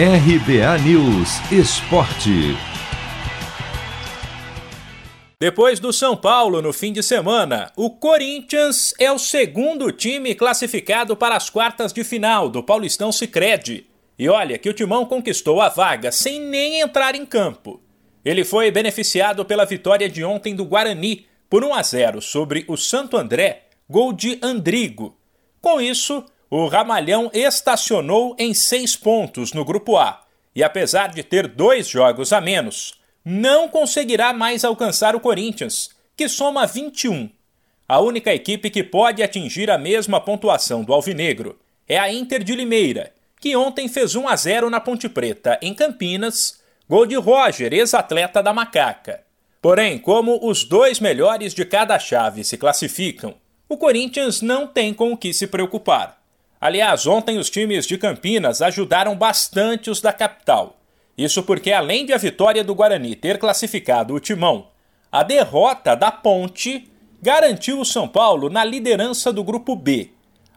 RBA News Esporte. Depois do São Paulo no fim de semana, o Corinthians é o segundo time classificado para as quartas de final do Paulistão Sicredi. E olha que o Timão conquistou a vaga sem nem entrar em campo. Ele foi beneficiado pela vitória de ontem do Guarani por 1 a 0 sobre o Santo André, gol de Andrigo. Com isso, o Ramalhão estacionou em seis pontos no Grupo A e, apesar de ter dois jogos a menos, não conseguirá mais alcançar o Corinthians, que soma 21. A única equipe que pode atingir a mesma pontuação do Alvinegro é a Inter de Limeira, que ontem fez 1 a 0 na Ponte Preta, em Campinas, gol de Roger, ex-atleta da Macaca. Porém, como os dois melhores de cada chave se classificam, o Corinthians não tem com o que se preocupar. Aliás, ontem os times de Campinas ajudaram bastante os da capital. Isso porque, além de a vitória do Guarani ter classificado o Timão, a derrota da Ponte garantiu o São Paulo na liderança do Grupo B.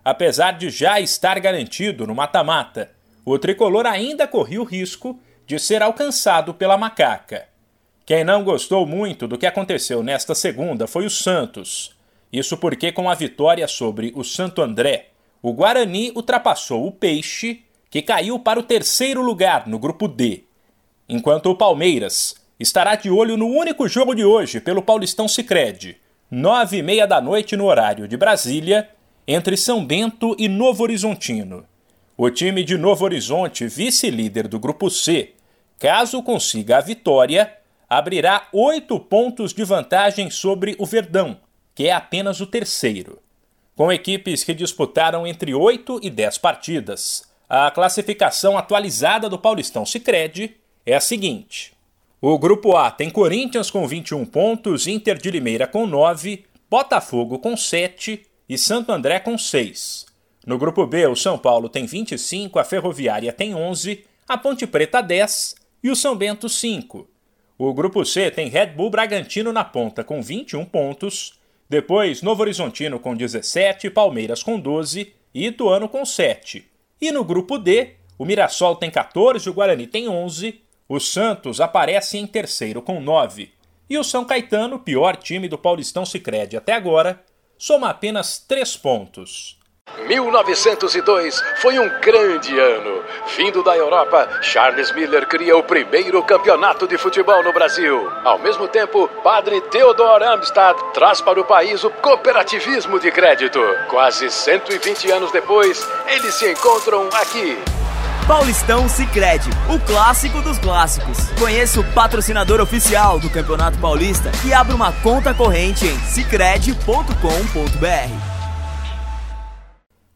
Apesar de já estar garantido no mata-mata, o tricolor ainda corria o risco de ser alcançado pela macaca. Quem não gostou muito do que aconteceu nesta segunda foi o Santos. Isso porque, com a vitória sobre o Santo André, o Guarani ultrapassou o Peixe, que caiu para o terceiro lugar no grupo D, enquanto o Palmeiras estará de olho no único jogo de hoje pelo Paulistão Sicredi, nove e meia da noite no horário de Brasília, entre São Bento e Novo Horizontino. O time de Novo Horizonte, vice-líder do grupo C, caso consiga a vitória, abrirá oito pontos de vantagem sobre o Verdão, que é apenas o terceiro com equipes que disputaram entre 8 e 10 partidas. A classificação atualizada do Paulistão Sicredi é a seguinte: o grupo A tem Corinthians com 21 pontos, Inter de Limeira com 9, Botafogo com 7 e Santo André com 6. No grupo B, o São Paulo tem 25, a Ferroviária tem 11, a Ponte Preta 10 e o São Bento 5. O grupo C tem Red Bull Bragantino na ponta com 21 pontos, depois, Novo Horizontino com 17, Palmeiras com 12 e Ituano com 7. E no grupo D, o Mirassol tem 14, o Guarani tem 11, o Santos aparece em terceiro com 9. E o São Caetano, pior time do Paulistão Sicredi até agora, soma apenas 3 pontos. 1902 foi um grande ano. Vindo da Europa, Charles Miller cria o primeiro campeonato de futebol no Brasil. Ao mesmo tempo, padre Theodor Amstad traz para o país o cooperativismo de crédito. Quase 120 anos depois, eles se encontram aqui. Paulistão Sicredi, o clássico dos clássicos. Conheça o patrocinador oficial do Campeonato Paulista e abra uma conta corrente em sicredi.com.br